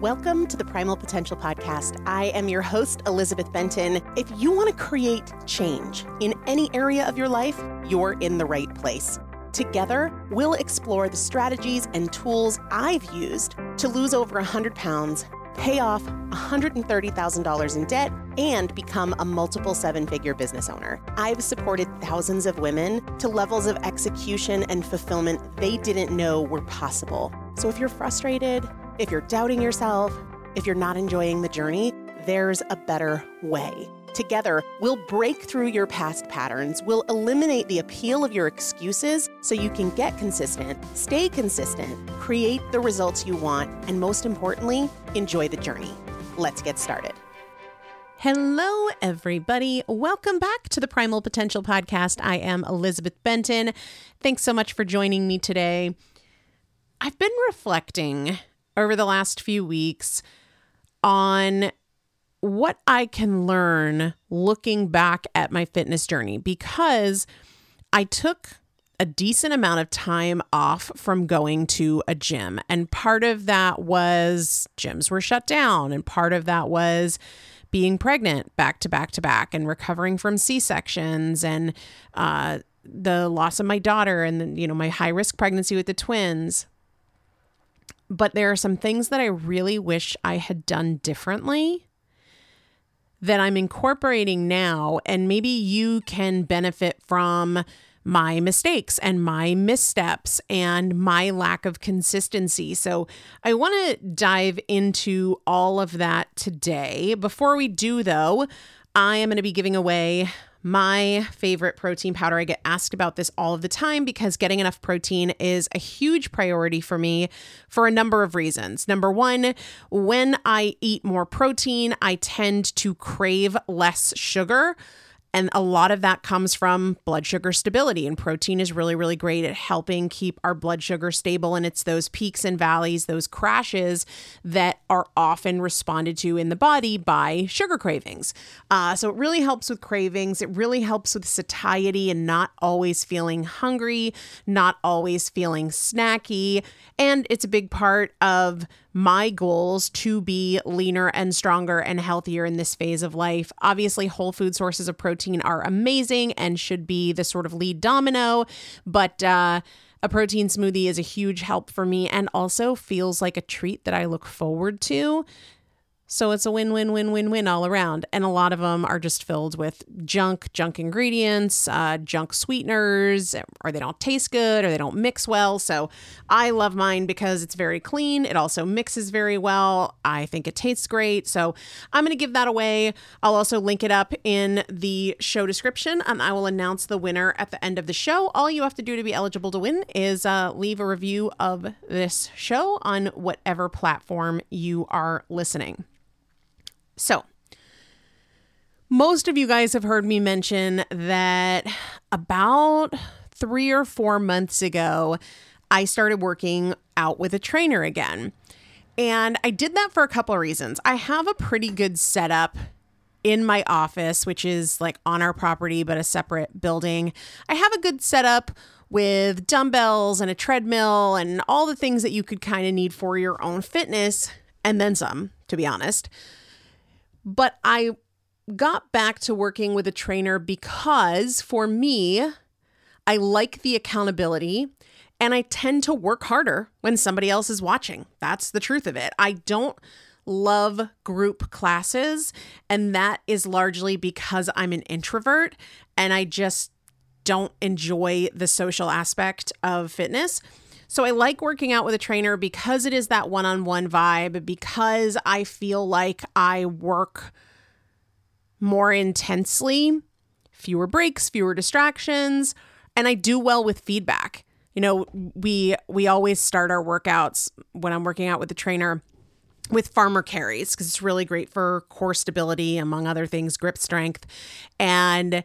Welcome to the Primal Potential Podcast. I am your host, Elizabeth Benton. If you want to create change in any area of your life, you're in the right place. Together, we'll explore the strategies and tools I've used to lose over 100 pounds, pay off $130,000 in debt, and become a multiple seven figure business owner. I've supported thousands of women to levels of execution and fulfillment they didn't know were possible. So if you're frustrated, if you're doubting yourself, if you're not enjoying the journey, there's a better way. Together, we'll break through your past patterns, we'll eliminate the appeal of your excuses so you can get consistent, stay consistent, create the results you want, and most importantly, enjoy the journey. Let's get started. Hello, everybody. Welcome back to the Primal Potential Podcast. I am Elizabeth Benton. Thanks so much for joining me today. I've been reflecting over the last few weeks on what I can learn looking back at my fitness journey because I took a decent amount of time off from going to a gym. And part of that was gyms were shut down, and part of that was being pregnant back to back to back and recovering from C sections and uh, the loss of my daughter and you know my high risk pregnancy with the twins but there are some things that I really wish I had done differently that I'm incorporating now. And maybe you can benefit from my mistakes and my missteps and my lack of consistency. So, I want to dive into all of that today. Before we do, though, I am going to be giving away my favorite protein powder. I get asked about this all of the time because getting enough protein is a huge priority for me for a number of reasons. Number one, when I eat more protein, I tend to crave less sugar. And a lot of that comes from blood sugar stability. And protein is really, really great at helping keep our blood sugar stable. And it's those peaks and valleys, those crashes that are often responded to in the body by sugar cravings. Uh, so it really helps with cravings. It really helps with satiety and not always feeling hungry, not always feeling snacky. And it's a big part of my goals to be leaner and stronger and healthier in this phase of life. Obviously, whole food sources of protein are amazing and should be the sort of lead domino, but uh, a protein smoothie is a huge help for me and also feels like a treat that I look forward to. So it's a win win win win win all around. And a lot of them are just filled with junk, junk ingredients, uh, junk sweeteners, or they don't taste good or they don't mix well. So I love mine because it's very clean. It also mixes very well. I think it tastes great. So I'm going to give that away. I'll also link it up in the show description and I will announce the winner at the end of the show. All you have to do to be eligible to win is uh, leave a review of this show on whatever platform you are listening. So, most of you guys have heard me mention that about three or four months ago, I started working out with a trainer again. And I did that for a couple of reasons. I have a pretty good setup in my office, which is like on our property, but a separate building. I have a good setup with dumbbells and a treadmill and all the things that you could kind of need for your own fitness, and then some, to be honest. But I got back to working with a trainer because for me, I like the accountability and I tend to work harder when somebody else is watching. That's the truth of it. I don't love group classes, and that is largely because I'm an introvert and I just don't enjoy the social aspect of fitness. So I like working out with a trainer because it is that one on one vibe, because I feel like I work more intensely, fewer breaks, fewer distractions, and I do well with feedback. You know, we we always start our workouts when I'm working out with the trainer with farmer carries because it's really great for core stability among other things, grip strength. And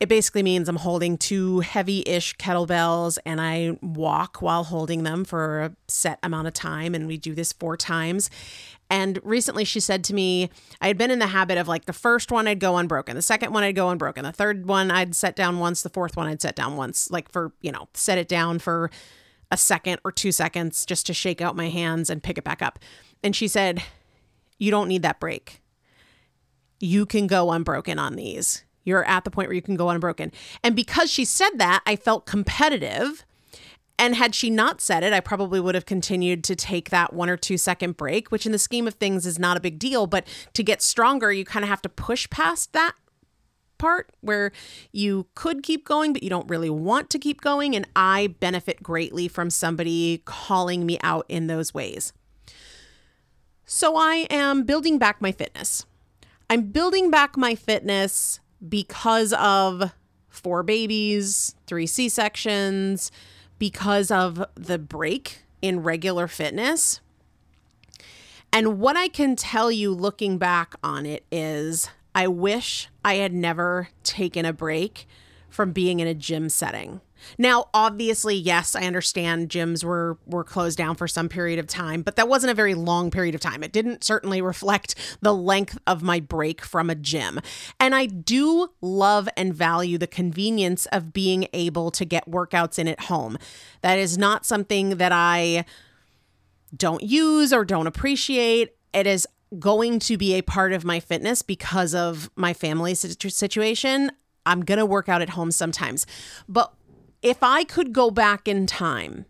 it basically means I'm holding two heavy ish kettlebells and I walk while holding them for a set amount of time. And we do this four times. And recently she said to me, I had been in the habit of like the first one I'd go unbroken, the second one I'd go unbroken, the third one I'd set down once, the fourth one I'd set down once, like for, you know, set it down for a second or two seconds just to shake out my hands and pick it back up. And she said, You don't need that break. You can go unbroken on these you're at the point where you can go unbroken. And because she said that, I felt competitive. And had she not said it, I probably would have continued to take that one or two second break, which in the scheme of things is not a big deal. But to get stronger, you kind of have to push past that part where you could keep going, but you don't really want to keep going. And I benefit greatly from somebody calling me out in those ways. So I am building back my fitness. I'm building back my fitness because of four babies, three C sections, because of the break in regular fitness. And what I can tell you looking back on it is I wish I had never taken a break from being in a gym setting. Now, obviously, yes, I understand gyms were were closed down for some period of time, but that wasn't a very long period of time. It didn't certainly reflect the length of my break from a gym. And I do love and value the convenience of being able to get workouts in at home. That is not something that I don't use or don't appreciate. It is going to be a part of my fitness because of my family situation. I'm going to work out at home sometimes. But if I could go back in time,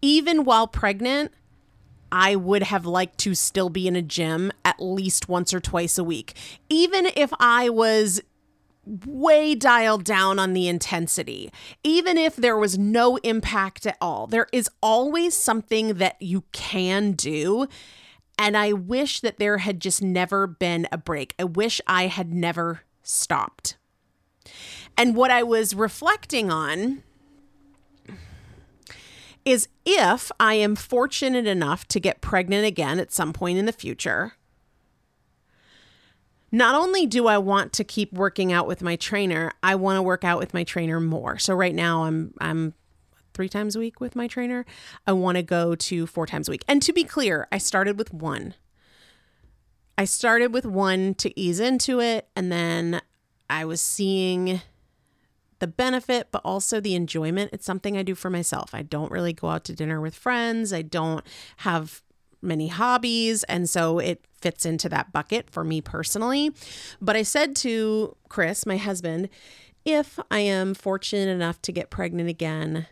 even while pregnant, I would have liked to still be in a gym at least once or twice a week. Even if I was way dialed down on the intensity. Even if there was no impact at all, there is always something that you can do. And I wish that there had just never been a break. I wish I had never stopped. And what I was reflecting on is if I am fortunate enough to get pregnant again at some point in the future, not only do I want to keep working out with my trainer, I want to work out with my trainer more. So right now I'm I'm three times a week with my trainer. I want to go to four times a week. And to be clear, I started with one. I started with one to ease into it, and then I was seeing the benefit, but also the enjoyment. It's something I do for myself. I don't really go out to dinner with friends. I don't have many hobbies. And so it fits into that bucket for me personally. But I said to Chris, my husband, if I am fortunate enough to get pregnant again,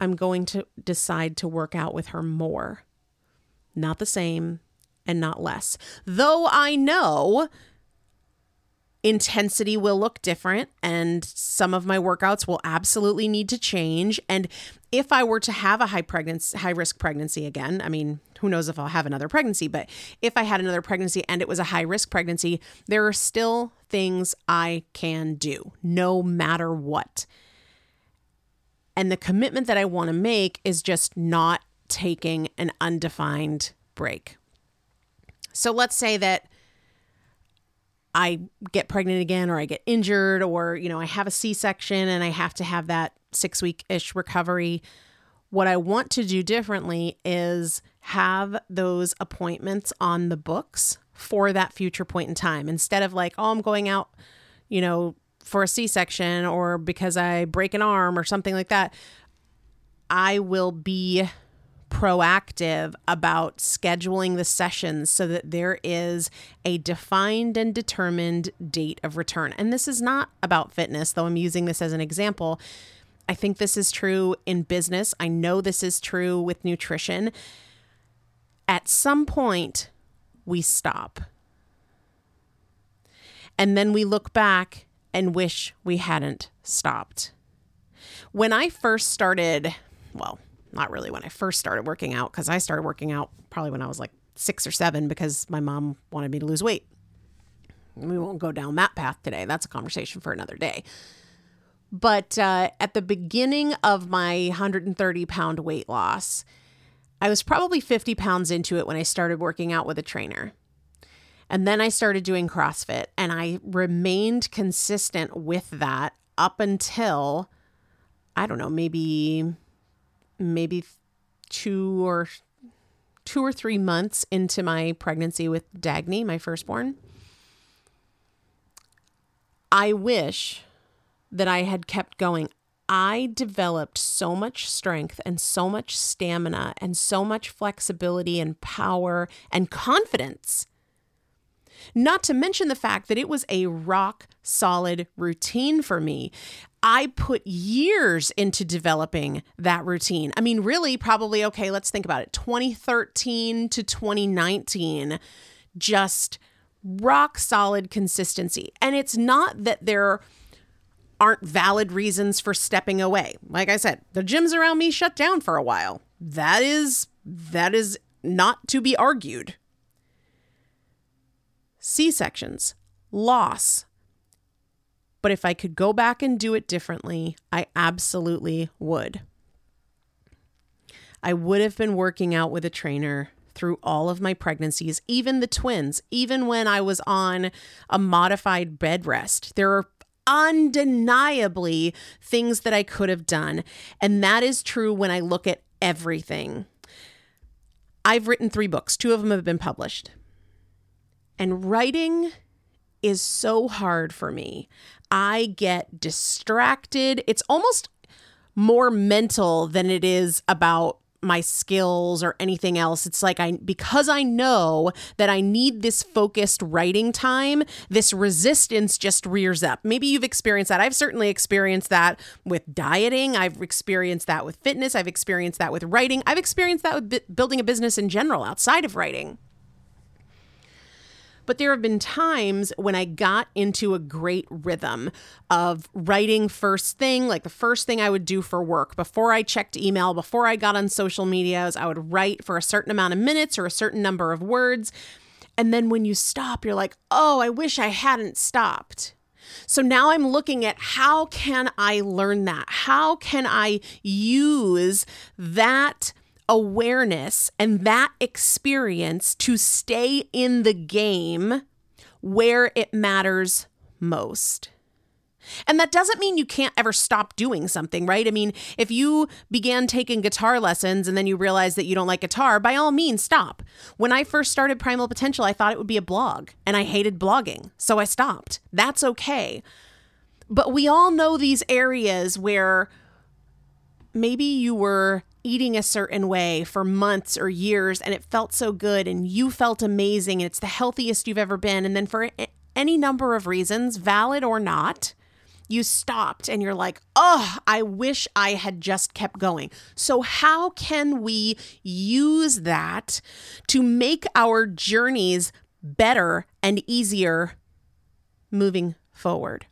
I'm going to decide to work out with her more. Not the same and not less. Though I know intensity will look different and some of my workouts will absolutely need to change. And if i were to have a high pregnancy high risk pregnancy again i mean who knows if i'll have another pregnancy but if i had another pregnancy and it was a high risk pregnancy there are still things i can do no matter what. And the commitment that i want to make is just not taking an undefined break. So let's say that I get pregnant again or I get injured or, you know, I have a C section and I have to have that six week ish recovery. What I want to do differently is have those appointments on the books for that future point in time instead of like, oh, I'm going out, you know, for a C section or because I break an arm or something like that. I will be proactive about scheduling the sessions so that there is a defined and determined date of return. And this is not about fitness, though I'm using this as an example. I think this is true in business. I know this is true with nutrition. At some point, we stop. And then we look back and wish we hadn't stopped. When I first started, well, not really when I first started working out, because I started working out probably when I was like six or seven because my mom wanted me to lose weight. We won't go down that path today. That's a conversation for another day. But uh, at the beginning of my 130 pound weight loss, I was probably 50 pounds into it when I started working out with a trainer. And then I started doing CrossFit and I remained consistent with that up until, I don't know, maybe maybe two or two or three months into my pregnancy with Dagny, my firstborn. I wish that I had kept going. I developed so much strength and so much stamina and so much flexibility and power and confidence not to mention the fact that it was a rock solid routine for me. I put years into developing that routine. I mean, really, probably, okay, let's think about it 2013 to 2019, just rock solid consistency. And it's not that there aren't valid reasons for stepping away. Like I said, the gyms around me shut down for a while. That is that is not to be argued. C sections, loss. But if I could go back and do it differently, I absolutely would. I would have been working out with a trainer through all of my pregnancies, even the twins, even when I was on a modified bed rest. There are undeniably things that I could have done. And that is true when I look at everything. I've written three books, two of them have been published. And writing is so hard for me. I get distracted. It's almost more mental than it is about my skills or anything else. It's like I because I know that I need this focused writing time, this resistance just rears up. Maybe you've experienced that. I've certainly experienced that with dieting. I've experienced that with fitness. I've experienced that with writing. I've experienced that with b- building a business in general outside of writing. But there have been times when I got into a great rhythm of writing first thing, like the first thing I would do for work before I checked email, before I got on social medias, I would write for a certain amount of minutes or a certain number of words. And then when you stop, you're like, oh, I wish I hadn't stopped. So now I'm looking at how can I learn that? How can I use that awareness and that experience to stay in the game where it matters most? And that doesn't mean you can't ever stop doing something, right? I mean, if you began taking guitar lessons and then you realize that you don't like guitar, by all means, stop. When I first started Primal Potential, I thought it would be a blog and I hated blogging. So I stopped. That's okay. But we all know these areas where maybe you were eating a certain way for months or years and it felt so good and you felt amazing and it's the healthiest you've ever been. And then for any number of reasons, valid or not, you stopped and you're like, oh, I wish I had just kept going. So, how can we use that to make our journeys better and easier moving forward?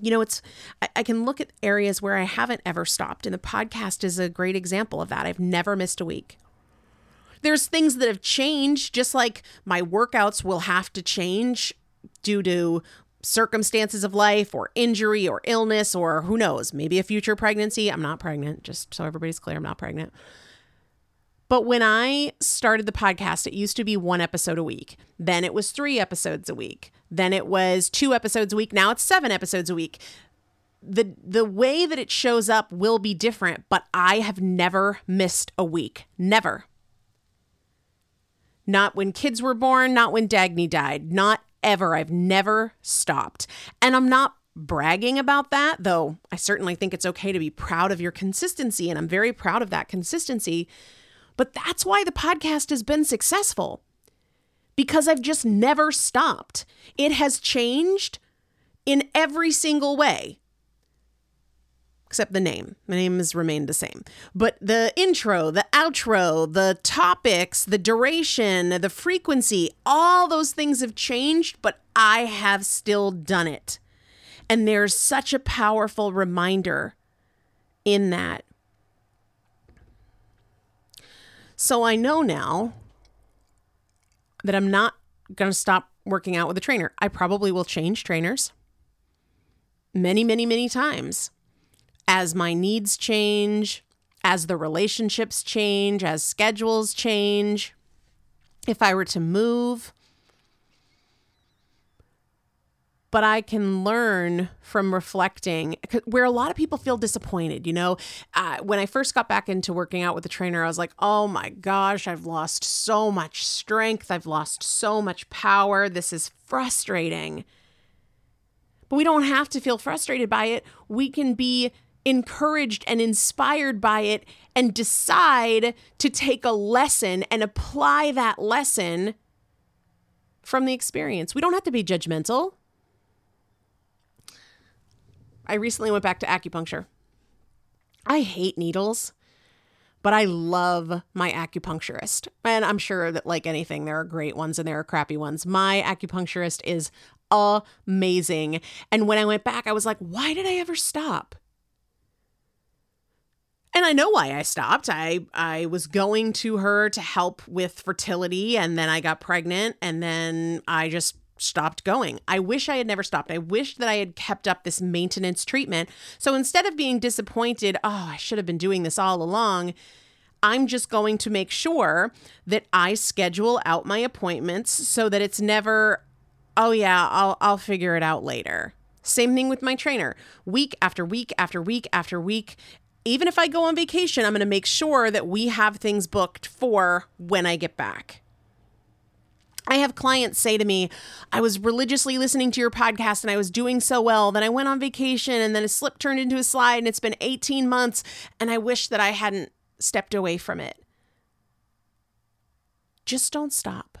You know, it's, I, I, can look at areas where I haven't ever stopped, and the podcast is a great example of that. I've never missed a week. There's things that have changed, just like my workouts will have to change due to circumstances of life or injury or illness or who knows, maybe a future pregnancy. I'm not pregnant, just so everybody's clear, I'm not pregnant. But when I started the podcast, it used to be one episode a week. Then it was three episodes a week. Then it was two episodes a week. Now it's seven episodes a week. The the way that it shows up will be different, but I have never missed a week. Never. Not when kids were born, not when Dagny died, not ever. I've never stopped. And I'm not bragging about that, though I certainly think it's okay to be proud of your consistency. And I'm very proud of that consistency. But that's why the podcast has been successful because I've just never stopped. It has changed in every single way except the name. My name has remained the same. But the intro, the outro, the topics, the duration, the frequency, all those things have changed, but I have still done it. And there's such a powerful reminder in that. So I know now that I'm not going to stop working out with a trainer. I probably will change trainers many, many, many times as my needs change, as the relationships change, as schedules change, if I were to move. But I can learn from reflecting where a lot of people feel disappointed. You know, uh, when I first got back into working out with a trainer, I was like, oh my gosh, I've lost so much strength. I've lost so much power. This is frustrating. But we don't have to feel frustrated by it. We can be encouraged and inspired by it and decide to take a lesson and apply that lesson from the experience. We don't have to be judgmental. I recently went back to acupuncture. I hate needles, but I love my acupuncturist. And I'm sure that, like anything, there are great ones and there are crappy ones. My acupuncturist is amazing. And when I went back, I was like, why did I ever stop? and I know why I stopped. I I was going to her to help with fertility and then I got pregnant and then I just stopped going. I wish I had never stopped. I wish that I had kept up this maintenance treatment. So instead of being disappointed, oh, I should have been doing this all along, I'm just going to make sure that I schedule out my appointments so that it's never oh yeah, I'll I'll figure it out later. Same thing with my trainer. Week after week after week after week even if I go on vacation, I'm going to make sure that we have things booked for when I get back. I have clients say to me, I was religiously listening to your podcast and I was doing so well. Then I went on vacation and then a slip turned into a slide and it's been 18 months and I wish that I hadn't stepped away from it. Just don't stop.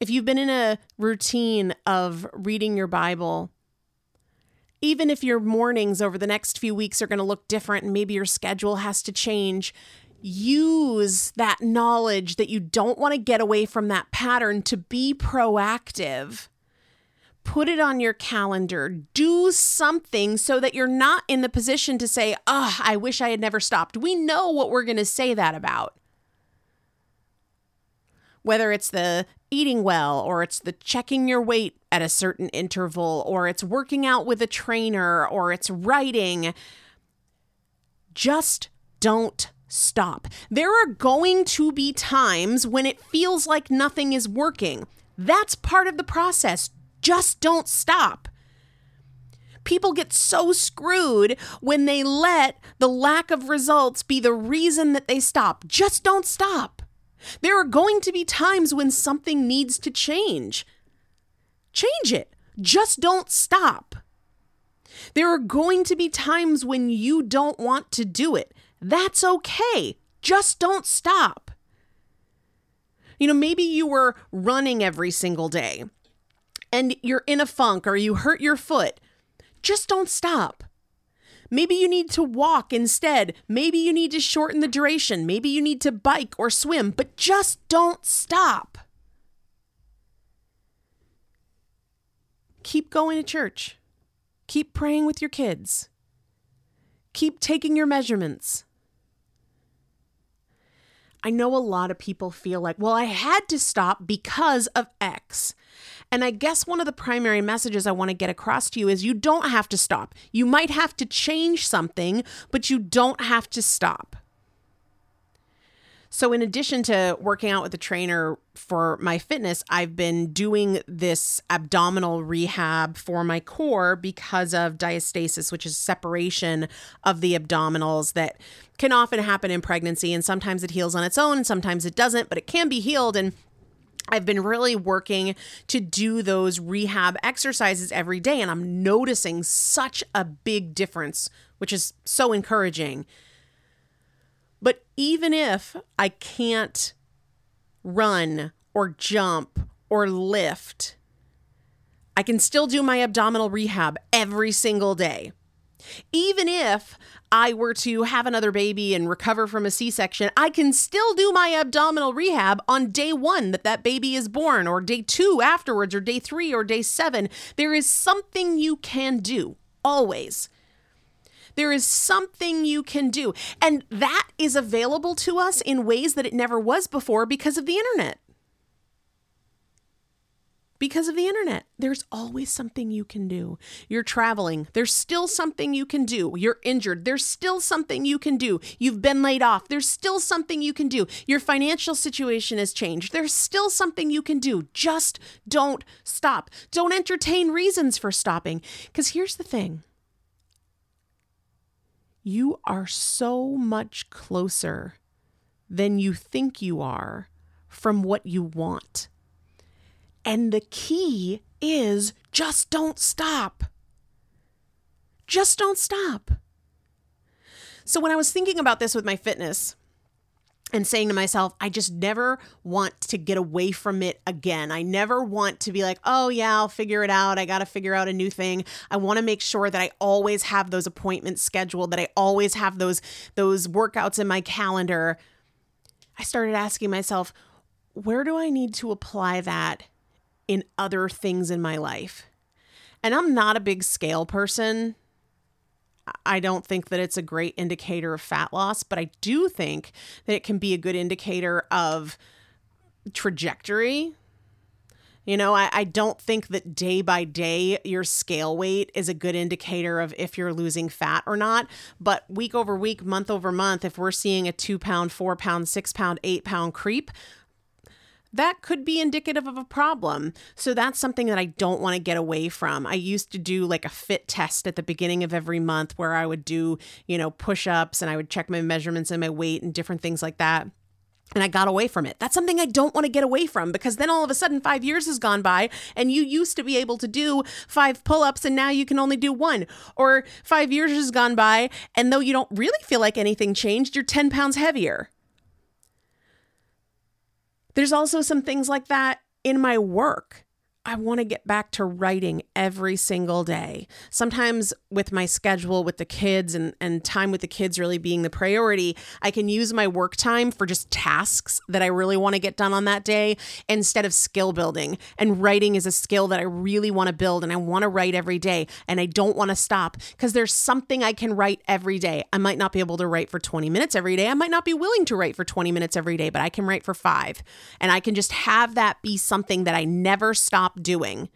If you've been in a routine of reading your Bible even if your mornings over the next few weeks are going to look different and maybe your schedule has to change, use that knowledge that you don't want to get away from that pattern to be proactive. Put it on your calendar. Do something so that you're not in the position to say, Oh, I wish I had never stopped. We know what we're going to say that about. Whether it's the eating well, or it's the checking your weight at a certain interval, or it's working out with a trainer, or it's writing, just don't stop. There are going to be times when it feels like nothing is working. That's part of the process. Just don't stop. People get so screwed when they let the lack of results be the reason that they stop. Just don't stop. There are going to be times when something needs to change. Change it. Just don't stop. There are going to be times when you don't want to do it. That's okay. Just don't stop. You know, maybe you were running every single day and you're in a funk or you hurt your foot. Just don't stop. Maybe you need to walk instead. Maybe you need to shorten the duration. Maybe you need to bike or swim, but just don't stop. Keep going to church. Keep praying with your kids. Keep taking your measurements. I know a lot of people feel like, well, I had to stop because of X. And I guess one of the primary messages I want to get across to you is you don't have to stop. You might have to change something, but you don't have to stop. So, in addition to working out with a trainer for my fitness, I've been doing this abdominal rehab for my core because of diastasis, which is separation of the abdominals that can often happen in pregnancy. And sometimes it heals on its own, sometimes it doesn't, but it can be healed. And I've been really working to do those rehab exercises every day, and I'm noticing such a big difference, which is so encouraging. But even if I can't run or jump or lift, I can still do my abdominal rehab every single day. Even if I were to have another baby and recover from a C section, I can still do my abdominal rehab on day one that that baby is born, or day two afterwards, or day three, or day seven. There is something you can do always. There is something you can do. And that is available to us in ways that it never was before because of the internet because of the internet. There's always something you can do. You're traveling, there's still something you can do. You're injured, there's still something you can do. You've been laid off, there's still something you can do. Your financial situation has changed, there's still something you can do. Just don't stop. Don't entertain reasons for stopping. Because here's the thing you are so much closer than you think you are from what you want. And the key is just don't stop. Just don't stop. So, when I was thinking about this with my fitness and saying to myself, I just never want to get away from it again. I never want to be like, oh, yeah, I'll figure it out. I got to figure out a new thing. I want to make sure that I always have those appointments scheduled, that I always have those, those workouts in my calendar. I started asking myself, where do I need to apply that in other things in my life. And I'm not a big scale person. I don't think that it's a great indicator of fat loss, but I do think that it can be a good indicator of trajectory. You know, I, I don't think that day by day your scale weight is a good indicator of if you're losing fat or not. But week over week, month over month, if we're seeing a two pound, four pound, six pound, eight pound creep, that could be indicative of a problem. So that's something that I don't want to get away from. I used to do like a fit test at the beginning of every month where I would do, you know, push ups and I would check my measurements and my weight and different things like that. And I got away from it. That's something I don't want to get away from because then all of a sudden five years has gone by and you used to be able to do five pull ups and now you can only do one. Or five years has gone by and though you don't really feel like anything changed, you're 10 pounds heavier. There's also some things like that in my work. I want to get back to writing every single day. Sometimes with my schedule with the kids and, and time with the kids really being the priority, I can use my work time for just tasks that I really want to get done on that day instead of skill building. And writing is a skill that I really want to build and I want to write every day and I don't want to stop because there's something I can write every day. I might not be able to write for 20 minutes every day. I might not be willing to write for 20 minutes every day, but I can write for five. And I can just have that be something that I never stop doing.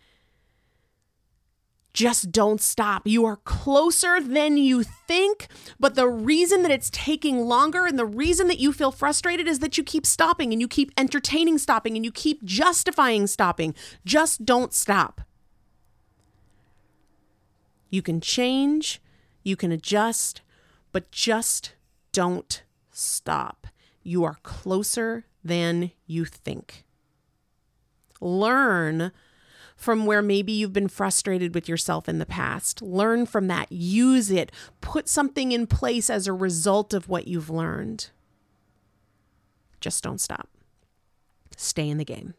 Just don't stop. You are closer than you think, but the reason that it's taking longer and the reason that you feel frustrated is that you keep stopping and you keep entertaining stopping and you keep justifying stopping. Just don't stop. You can change, you can adjust, but just don't stop. You are closer than you think. Learn from where maybe you've been frustrated with yourself in the past. Learn from that, use it, put something in place as a result of what you've learned. Just don't stop. Stay in the game.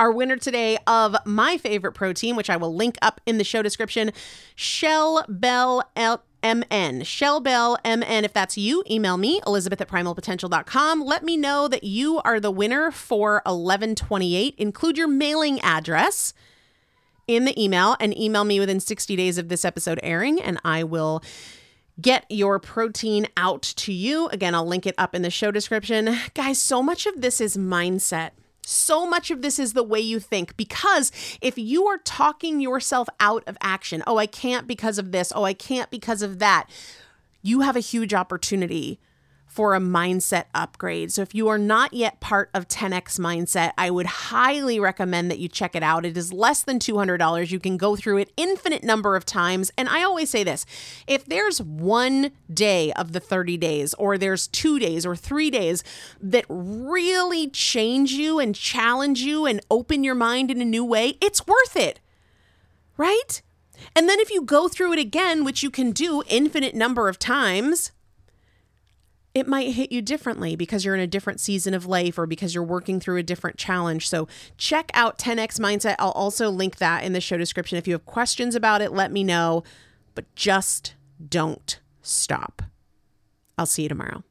Our winner today of my favorite protein, which I will link up in the show description, Shell Bell L- MN. Shell Bell MN. If that's you, email me, Elizabeth at primalpotential.com. Let me know that you are the winner for 1128. Include your mailing address in the email and email me within 60 days of this episode airing, and I will get your protein out to you. Again, I'll link it up in the show description. Guys, so much of this is mindset. So much of this is the way you think because if you are talking yourself out of action, oh, I can't because of this, oh, I can't because of that, you have a huge opportunity for a mindset upgrade. So if you are not yet part of 10x Mindset, I would highly recommend that you check it out. It is less than $200. You can go through it infinite number of times. And I always say this, if there's one day of the 30 days or there's 2 days or 3 days that really change you and challenge you and open your mind in a new way, it's worth it. Right? And then if you go through it again, which you can do infinite number of times, it might hit you differently because you're in a different season of life or because you're working through a different challenge. So check out 10x Mindset. I'll also link that in the show description. If you have questions about it, let me know, but just don't stop. I'll see you tomorrow.